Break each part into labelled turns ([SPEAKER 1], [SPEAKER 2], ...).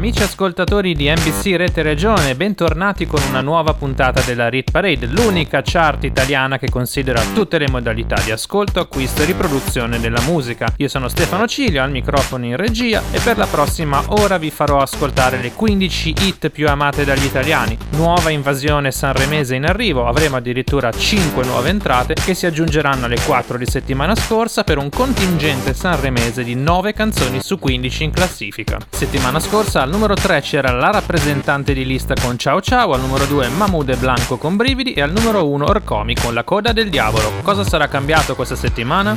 [SPEAKER 1] Amici ascoltatori di NBC Rete Regione, bentornati con una nuova puntata della Rit Parade, l'unica chart italiana che considera tutte le modalità di ascolto, acquisto e riproduzione della musica. Io sono Stefano Cilio, al microfono in regia e per la prossima ora vi farò ascoltare le 15 hit più amate dagli italiani. Nuova invasione sanremese in arrivo, avremo addirittura 5 nuove entrate che si aggiungeranno alle 4 di settimana scorsa per un contingente sanremese di 9 canzoni su 15 in classifica. Settimana scorsa al numero 3 c'era la rappresentante di lista con Ciao Ciao, al numero 2 Mahmood e Blanco con Brividi e al numero 1 Orcomi con La coda del diavolo. Cosa sarà cambiato questa settimana?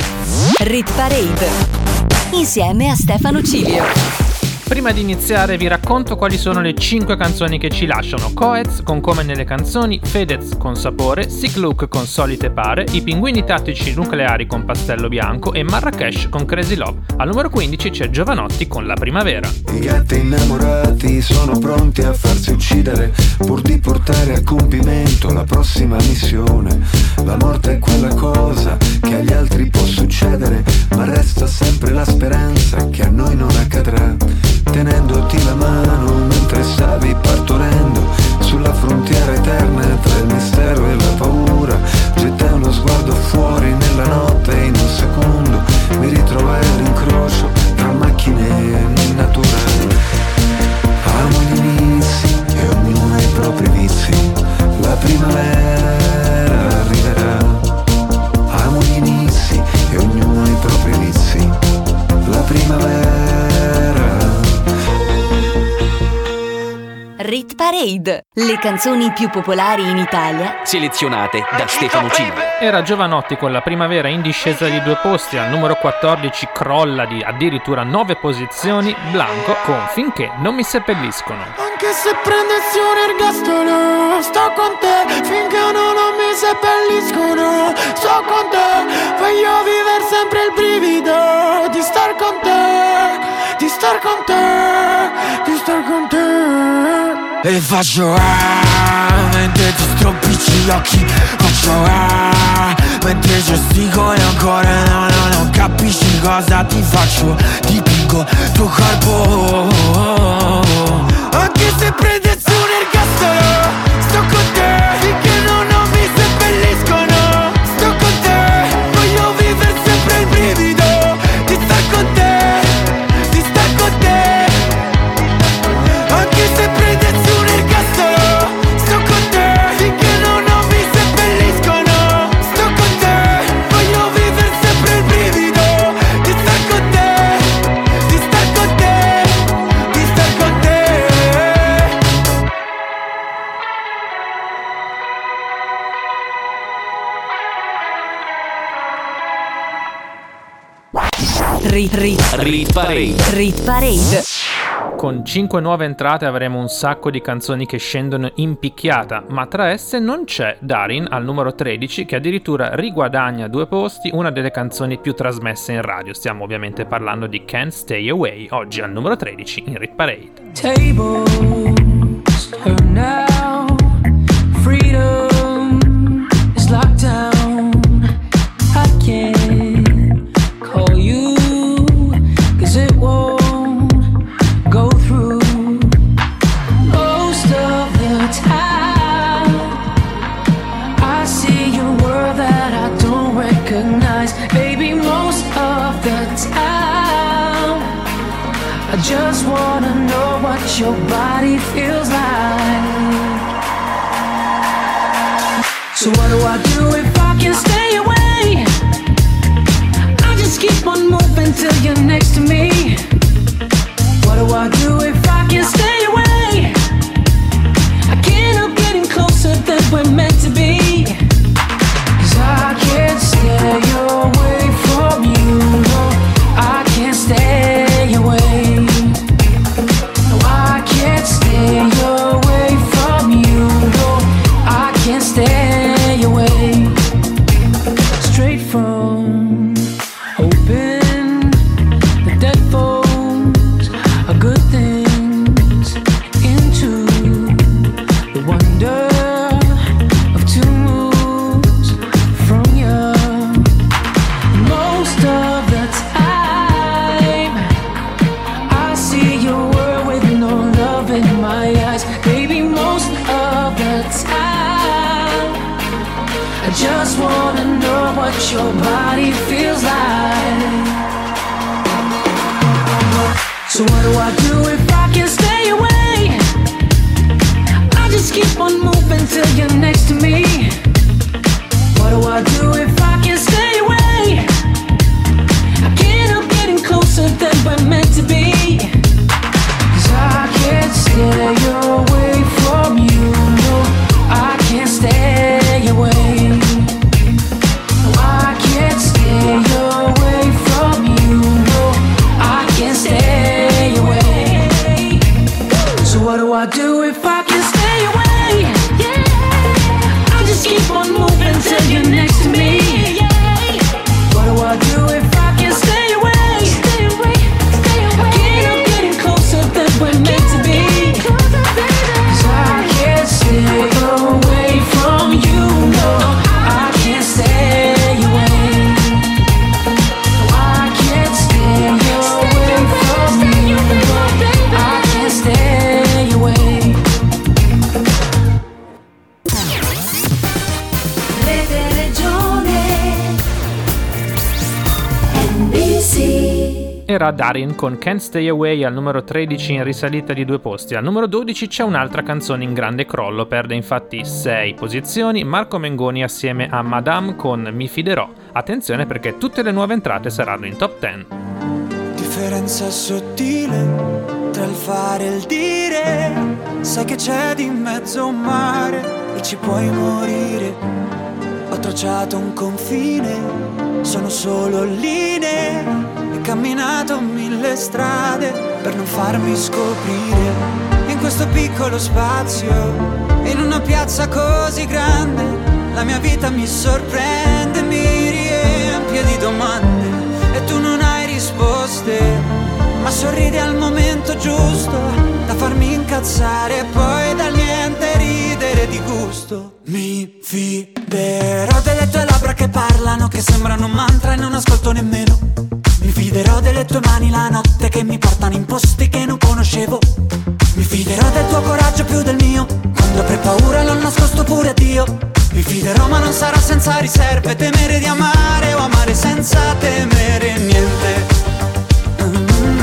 [SPEAKER 2] Rit Parade. Insieme a Stefano Cilio.
[SPEAKER 1] Prima di iniziare vi racconto quali sono le 5 canzoni che ci lasciano. Coez con Come nelle canzoni, Fedez con Sapore, Sick Look con Solite Pare, I Pinguini Tattici Nucleari con Pastello Bianco e Marrakesh con Crazy Love. Al numero 15 c'è Giovanotti con La Primavera.
[SPEAKER 3] I gatti innamorati sono pronti a farsi uccidere pur di portare a compimento la prossima missione. La morte è quella cosa che agli altri può succedere, ma resta sempre la speranza che a noi non accadrà
[SPEAKER 2] canzoni più popolari in Italia.
[SPEAKER 4] Selezionate da Stefano Cilio.
[SPEAKER 1] Era Giovanotti con la primavera in discesa di due posti, al numero 14 crolla di addirittura 9 posizioni, Blanco con Finché non mi seppelliscono.
[SPEAKER 5] Anche se prendessi un ergastolo Sto con te finché no, non mi seppelliscono Sto con te Voglio vivere sempre il brivido Di star con te Di star con te Di star con te E faccio ah Mentre ti stropicci gli occhi. Faccio ah Mentre gesticoli ancora. No, no, non capisci cosa ti faccio? Ti pingo tuo corpo
[SPEAKER 4] Parade.
[SPEAKER 2] Rit Parade.
[SPEAKER 1] Con 5 nuove entrate avremo un sacco di canzoni che scendono in picchiata, ma tra esse non c'è Darin al numero 13 che addirittura riguadagna due posti, una delle canzoni più trasmesse in radio. Stiamo ovviamente parlando di Can't Stay Away, oggi al numero 13 in Rit Parade.
[SPEAKER 5] tables turn now. Freedom is locked down. I can't I just wanna know what your body feels like. So what do I do if I can stay away? I just keep on moving till you're next to me. What do I do if I can stay away? I can't help getting closer than we're meant to be. Cause I can't stay away from you.
[SPEAKER 1] Era Darin con Can't Stay Away al numero 13 in risalita di due posti. Al numero 12 c'è un'altra canzone in grande crollo, perde infatti 6 posizioni. Marco Mengoni assieme a Madame con Mi fiderò. Attenzione perché tutte le nuove entrate saranno in top 10.
[SPEAKER 6] Differenza sottile tra il fare e il dire. Sai che c'è di mezzo un mare e ci puoi morire. Ho tracciato un confine, sono solo linee. Camminato mille strade per non farmi scoprire. In questo piccolo spazio, in una piazza così grande, la mia vita mi sorprende, mi riempie di domande e tu non hai risposte, ma sorridi al momento giusto da farmi incazzare e poi dal niente ridere di gusto. Mi fiderò delle tue labbra che parlano, che sembrano un mantra e non ascolto nemmeno. Fiderò delle tue mani la notte che mi portano in posti che non conoscevo. Mi fiderò del tuo coraggio più del mio, quando avrei paura l'ho nascosto pure a Dio. Mi fiderò ma non sarà senza riserve, temere di amare o amare senza temere niente. Mm,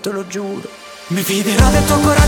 [SPEAKER 6] detto lo giuro. Mi fiderò del tuo coraggio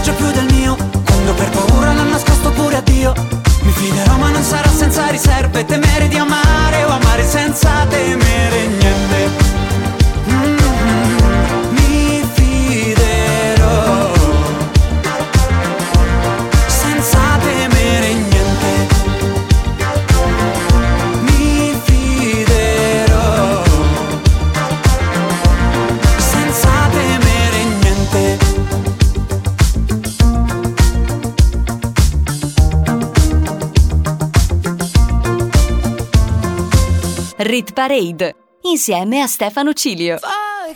[SPEAKER 2] Rit Parade, insieme a Stefano Cilio.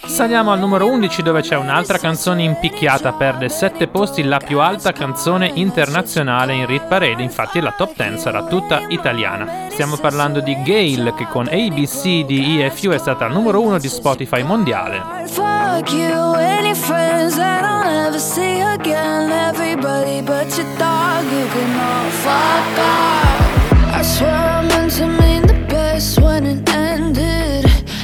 [SPEAKER 1] Saliamo al numero 11 dove c'è un'altra canzone impicchiata, perde 7 posti, la più alta canzone internazionale in Rit Parade, infatti la top 10 sarà tutta italiana. Stiamo parlando di Gail che con ABCDEFU è stata numero 1 di Spotify mondiale.
[SPEAKER 7] Fuck you, any friends that I'll never see again. Everybody but your dog, you can all fuck off. I swear I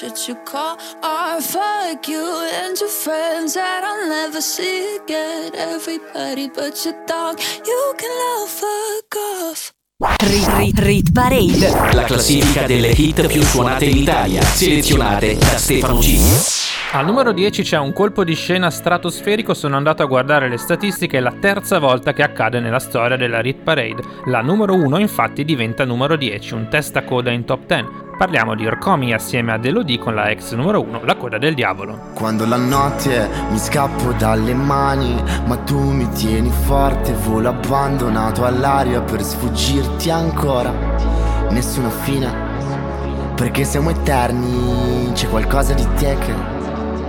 [SPEAKER 7] that you call art. Fuck you and your friends that I'll never see again. Everybody but your dog, you can all fuck off.
[SPEAKER 2] Rit, rit, rit Parade.
[SPEAKER 4] La classifica delle hit più suonate in Italia, selezionate da Stefano G.
[SPEAKER 1] Al numero 10 c'è un colpo di scena stratosferico, sono andato a guardare le statistiche, è la terza volta che accade nella storia della Rit Parade. La numero 1 infatti diventa numero 10, un testa coda in top 10. Parliamo di Orcomi assieme ad Elodie con la ex numero 1, La coda del diavolo.
[SPEAKER 8] Quando la notte mi scappo dalle mani, ma tu mi tieni forte, volo abbandonato all'aria per sfuggirti ancora. Nessuna fine, perché siamo eterni, c'è qualcosa di te che,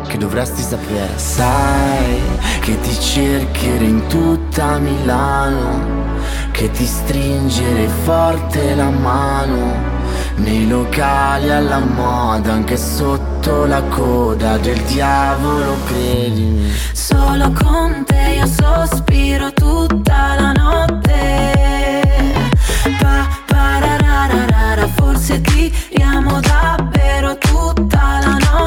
[SPEAKER 8] che dovresti sapere. Sai che ti cercherei in tutta Milano, che ti stringere forte la mano. Nei locali alla moda, anche sotto la coda del diavolo, credimi.
[SPEAKER 7] Solo con te io sospiro tutta la notte. Pa, parararara, forse tiriamo davvero tutta la notte.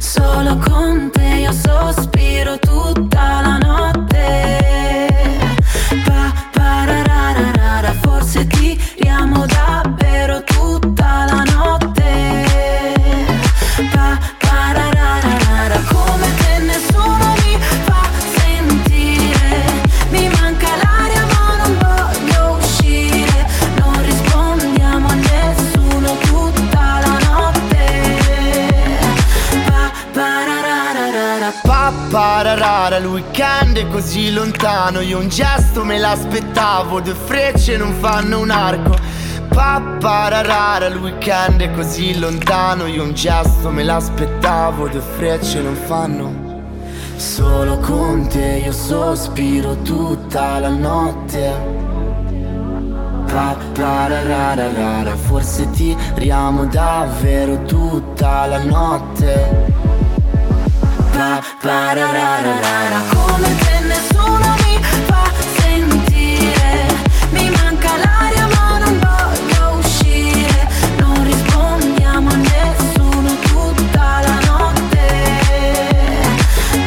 [SPEAKER 7] Solo con te io sospiro tutta la notte. Pa, parararara, forse tiriamo davvero
[SPEAKER 8] Il weekend è così lontano. Io un gesto me l'aspettavo, due frecce non fanno un arco. Pappararara, il weekend è così lontano. Io un gesto me l'aspettavo, due frecce non fanno. Solo con te io sospiro tutta la notte. Pappararara, forse tiriamo davvero tutta la notte Pa, parararara,
[SPEAKER 7] come te nessuno mi fa sentire. Mi manca l'aria ma non voglio uscire. Non rispondiamo a nessuno tutta la notte.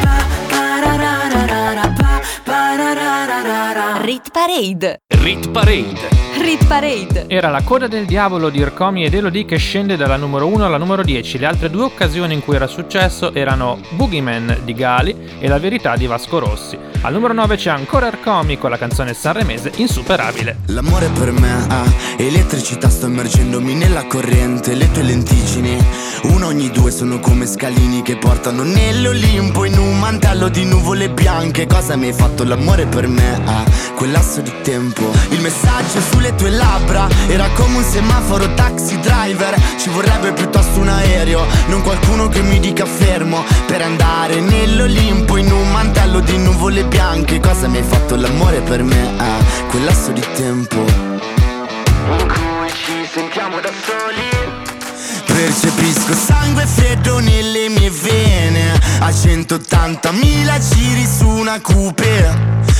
[SPEAKER 7] Pa, parararara, pa, parararara.
[SPEAKER 2] Rit Parade.
[SPEAKER 4] Rit Parade.
[SPEAKER 2] Rit Parade.
[SPEAKER 1] Era la coda del diavolo di Ircomi ed Elodie che scende dalla numero 1 alla numero 10. Le altre due occasioni in cui era successo erano Boogeyman di Gali e La verità di Vasco Rossi. Al numero 9 c'è ancora Ircomi con la canzone sanremese Insuperabile.
[SPEAKER 8] L'amore per me ha elettricità, sto immergendomi nella corrente, le tue lentiggini, uno ogni due sono come scalini che portano nell'Olimpo in un mantello di nuvole bianche. Cosa mi hai fatto l'amore per me ha quel lasso di tempo, il messaggio sulle tue labbra. Era come un semaforo taxi driver, ci vorrebbe piuttosto un aereo, non qualcuno che mi dica fermo. Per andare nell'Olimpo in un mantello di nuvole bianche. Cosa mi hai fatto l'amore per me? Ha quel lasso di tempo. In cui ci sentiamo da soli. Percepisco sangue freddo nelle mie vene. A 180.000 giri su una coupe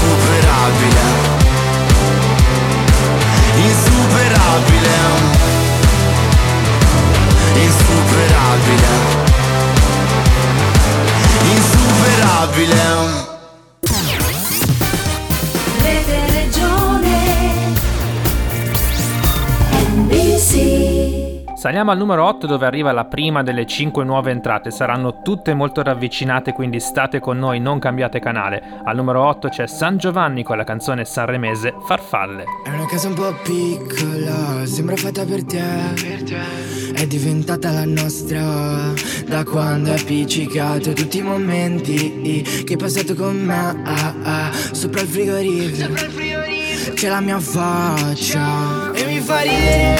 [SPEAKER 8] Insuperabile. Insuperabile. Insuperabile. Insuperabile
[SPEAKER 1] Saliamo al numero 8 dove arriva la prima delle 5 nuove entrate. Saranno tutte molto ravvicinate, quindi state con noi, non cambiate canale. Al numero 8 c'è San Giovanni con la canzone sanremese Farfalle.
[SPEAKER 9] È una casa un po' piccola, sembra fatta per te. È diventata la nostra da quando hai appiccicato tutti i momenti che hai passato con me. ah, ah, sopra il frigorifero c'è la mia faccia e mi fa ridere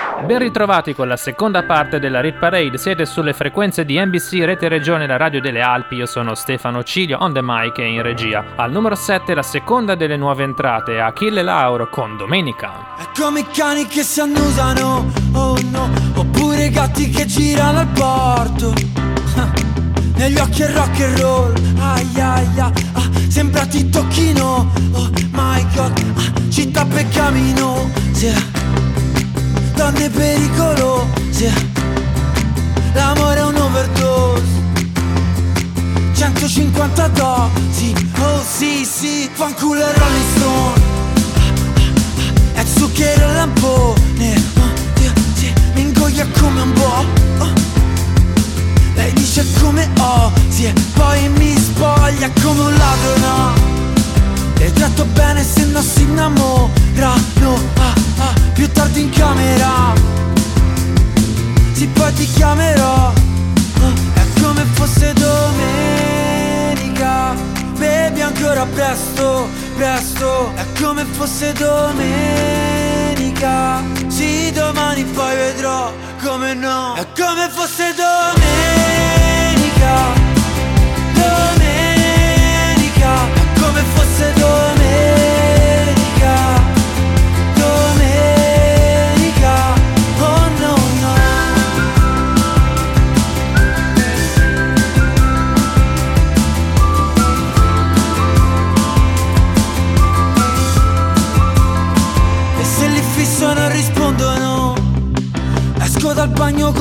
[SPEAKER 1] Ben ritrovati con la seconda parte della Rit Parade, siete sulle frequenze di NBC Rete Regione, la radio delle Alpi, io sono Stefano Cilio, on the mic e in regia. Al numero 7 la seconda delle nuove entrate, Achille Lauro con Domenica.
[SPEAKER 10] È i cani che si annusano, oh no. Oppure i gatti che girano al porto. Ah, Negli occhi è rock and roll, ai ai ai. Ah, Sembra ti tocchino, oh my god. Ah, Città per camino, sì Donne pericolose L'amore è un overdose. 150 dosi, oh sì sì Fanculo e Rolling Stone è zucchero e lampone. Oh, Dio, sì, Mi ingoia come un po'. Lei dice come ho. Sì e poi mi spoglia come un ladro no? E tratto bene se non si innamorano ah, ah, Più tardi in camera. Sì poi ti chiamerò. Oh, È come fosse domenica. Bevi ancora presto, presto. È come fosse domenica. Sì, domani poi vedrò. Come no? È come fosse domenica. Domenica. È come fosse domenica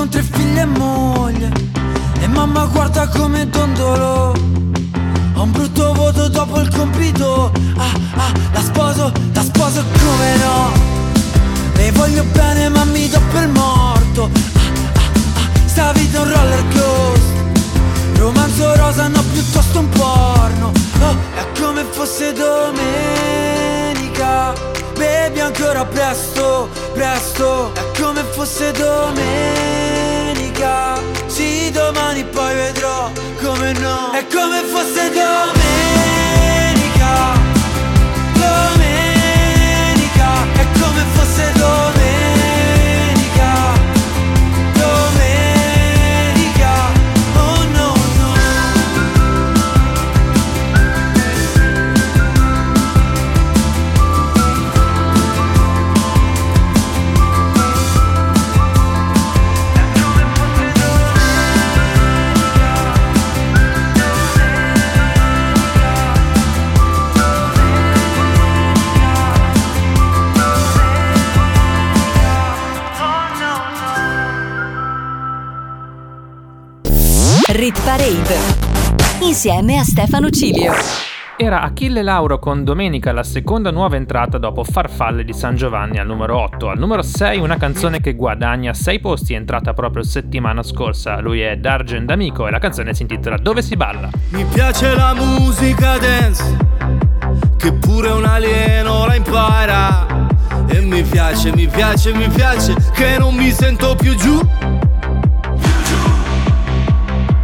[SPEAKER 10] con tre figli e moglie. E mamma guarda come dondolo. Ho un brutto voto dopo il compito. Ah ah, la sposo, la sposo come no? Le voglio bene ma mi do per morto. Ah ah ah, sta vita è un roller coaster. Romanzo rosa no piuttosto un porno. Oh, è come fosse domenica. Bevi ancora presto, presto. È come fosse domenica
[SPEAKER 11] Sì, domani poi vedrò come no. È come fosse Domenica
[SPEAKER 2] Rit Parade insieme a Stefano Cilio.
[SPEAKER 1] Era Achille Lauro con Domenica, la seconda nuova entrata dopo Farfalle di San Giovanni al numero 8. Al numero 6 una canzone che guadagna 6 posti, è entrata proprio settimana scorsa. Lui è Dargen D'Amico e la canzone si intitola Dove si balla.
[SPEAKER 11] Mi piace la musica dance, che pure un alieno la impara. E mi piace, mi piace, mi piace, che non mi sento più giù.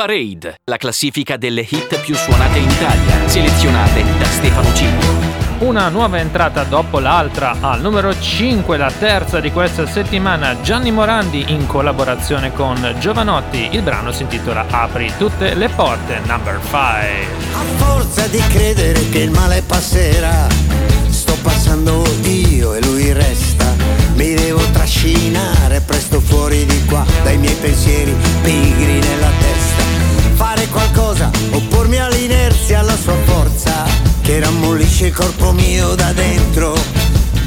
[SPEAKER 4] Parade, la classifica delle hit più suonate in Italia, selezionate da Stefano Cilio.
[SPEAKER 1] Una nuova entrata dopo l'altra al numero 5, la terza di questa settimana, Gianni Morandi in collaborazione con Giovanotti. Il brano si intitola Apri tutte le porte, number 5.
[SPEAKER 12] A forza di credere che il male passerà, sto passando io e lui resta. Mi devo trascinare presto fuori di qua dai miei pensieri pigri nella testa fare qualcosa, oppormi all'inerzia, alla sua forza, che rammollisce il corpo mio da dentro,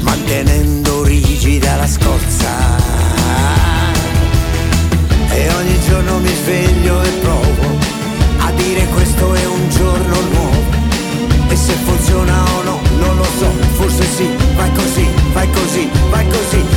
[SPEAKER 12] mantenendo rigida la scorza. E ogni giorno mi sveglio e provo a dire questo è un giorno nuovo. E se funziona o no, non lo so, forse sì, vai così, vai così, vai così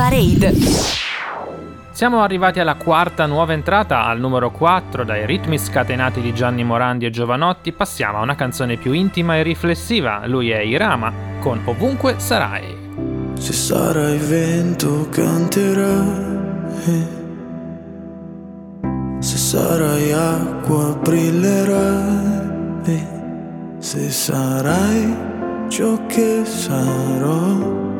[SPEAKER 2] Parade.
[SPEAKER 1] Siamo arrivati alla quarta nuova entrata, al numero 4, dai ritmi scatenati di Gianni Morandi e Giovanotti passiamo a una canzone più intima e riflessiva, lui è Irama, con Ovunque sarai.
[SPEAKER 13] Se sarai vento canterai, eh. se sarai acqua brillerai, eh. se sarai ciò che sarò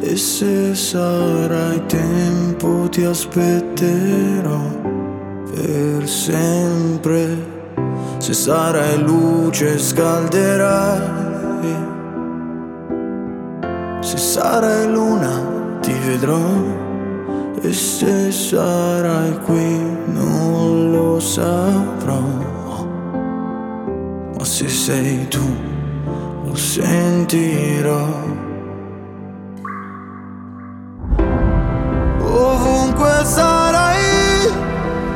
[SPEAKER 13] e se sarai tempo ti aspetterò per sempre. Se sarai luce scalderai. Se sarai luna ti vedrò. E se sarai qui non lo saprò. Ma se sei tu lo sentirò. sarai,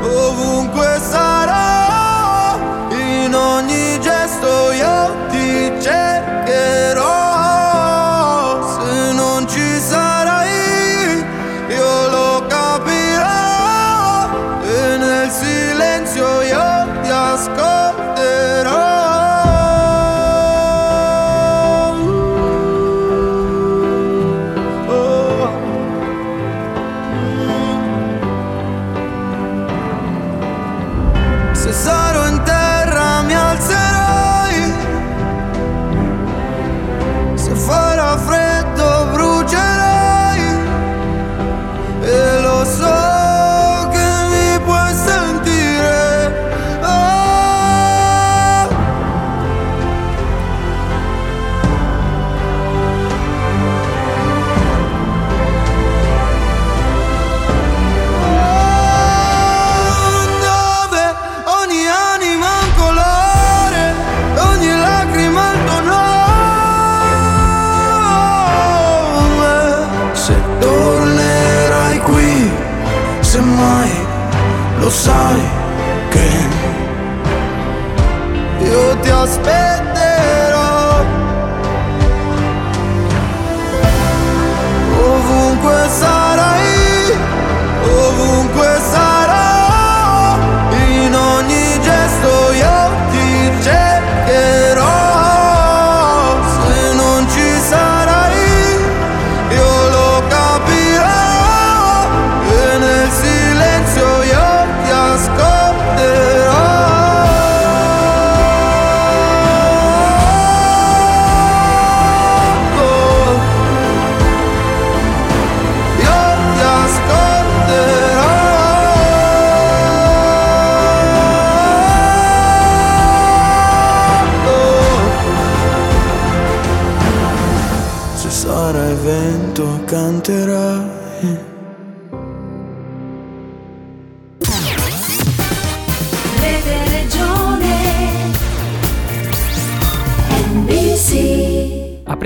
[SPEAKER 13] ovunque sarai.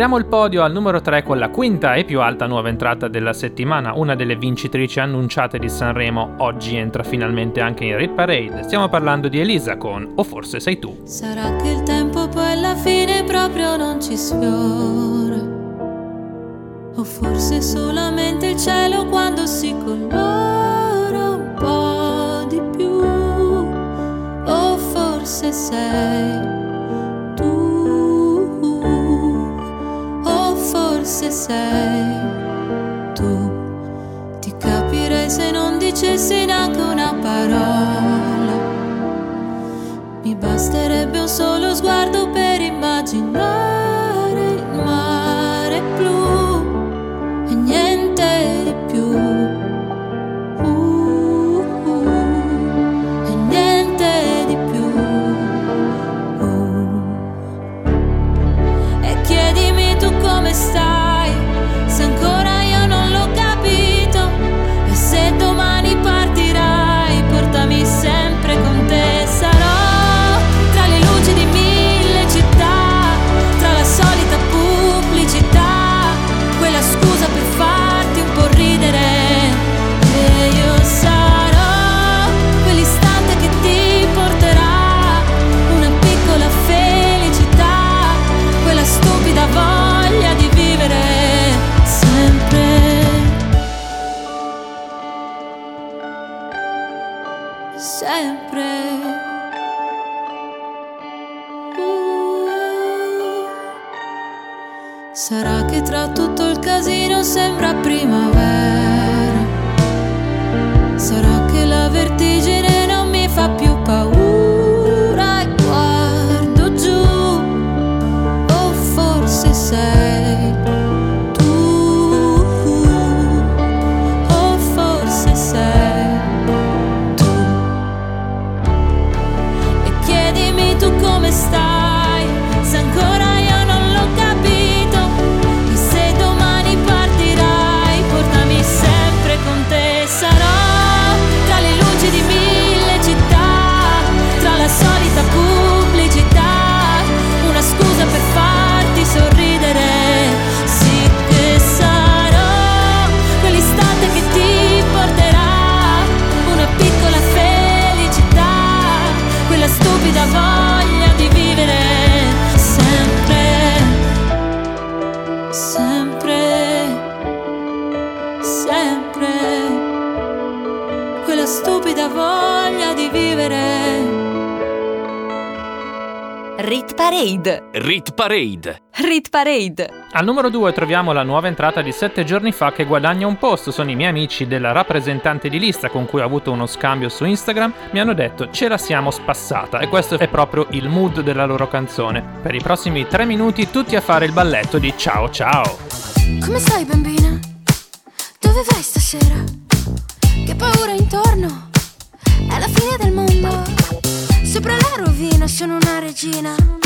[SPEAKER 1] Apriamo il podio al numero 3 con la quinta e più alta nuova entrata della settimana, una delle vincitrici annunciate di Sanremo, oggi entra finalmente anche in Rit Parade. Stiamo parlando di Elisa con O forse sei tu.
[SPEAKER 7] Sarà che il tempo poi alla fine proprio non ci sfiora. O forse solamente il cielo quando si colora un po' di più. O forse sei forse sei tu. Ti capirei se non dicessi neanche una parola. Mi basterebbe un solo sguardo per immaginare
[SPEAKER 4] Parade.
[SPEAKER 2] Rit Parade.
[SPEAKER 1] Al numero 2 troviamo la nuova entrata di 7 giorni fa che guadagna un posto. Sono i miei amici della rappresentante di lista con cui ho avuto uno scambio su Instagram. Mi hanno detto ce la siamo spassata e questo è proprio il mood della loro canzone. Per i prossimi 3 minuti tutti a fare il balletto di ciao ciao.
[SPEAKER 14] Come stai bambina? Dove vai stasera? Che paura intorno? È la fine del mondo. Sopra la rovina sono una regina.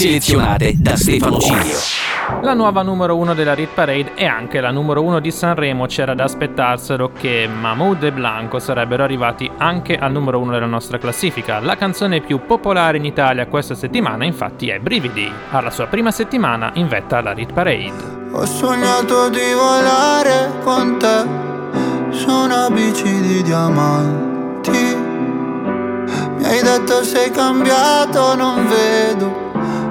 [SPEAKER 4] selezionate da Stefano Cilio.
[SPEAKER 1] La nuova numero uno della Rit Parade e anche la numero uno di Sanremo c'era da aspettarselo che Mahmood e Blanco sarebbero arrivati anche al numero uno della nostra classifica. La canzone più popolare in Italia questa settimana infatti è Brividi, alla sua prima settimana in vetta alla Rit Parade.
[SPEAKER 13] Ho sognato di volare con te su una bici di diamanti. Mi hai detto sei cambiato, non vedo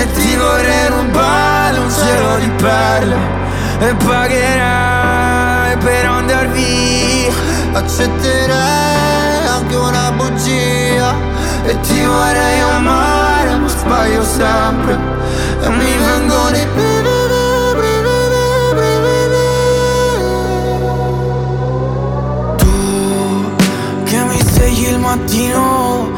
[SPEAKER 13] E ti vorrei rubare un cielo di perle. E pagherai per andar via. Accetterei anche una bugia. E ti vorrei amare ma sbaglio sempre. E mi vengono i brividi che mi svegli il mattino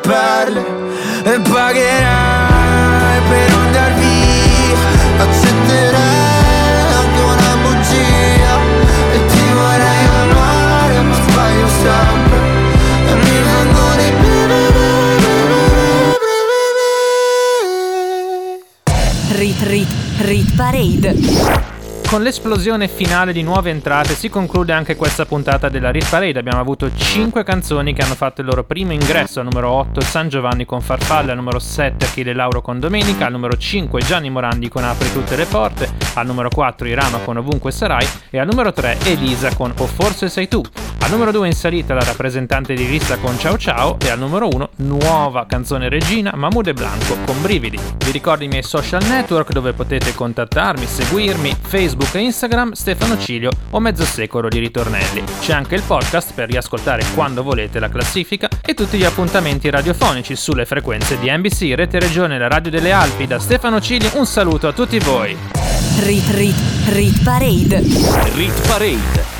[SPEAKER 13] perle. E pagherai per andar via. Accetterai anche una bugia. E ti vorrei amare, ma sbaglio sempre. E mi vengono i
[SPEAKER 2] Rit Rit Rit Parade
[SPEAKER 1] Con l'esplosione finale di nuove entrate si conclude anche questa puntata della Rit Parade. Abbiamo avuto 5 canzoni che hanno fatto il loro primo ingresso. Al numero 8 San Giovanni con Farfalla, al numero 7 Achille Lauro con Domenica, al numero 5 Gianni Morandi con Apri tutte le porte, al numero 4 Irama con Ovunque sarai e al numero 3 Elisa con O forse sei tu. Al numero 2 in salita la rappresentante di lista con Ciao Ciao e al numero 1 nuova canzone regina Mahmood e Blanco con Brividi. Vi ricordo i miei social network dove potete contattarmi, seguirmi, Facebook e Instagram Stefano Cilio o mezzo secolo di ritornelli. C'è anche il podcast per riascoltare quando volete la classifica e tutti gli appuntamenti radiofonici sulle frequenze di NBC, Rete Regione, la Radio delle Alpi. Da Stefano Cilio un saluto a tutti voi.
[SPEAKER 2] Rit Rit Rit Parade
[SPEAKER 4] Rit Parade.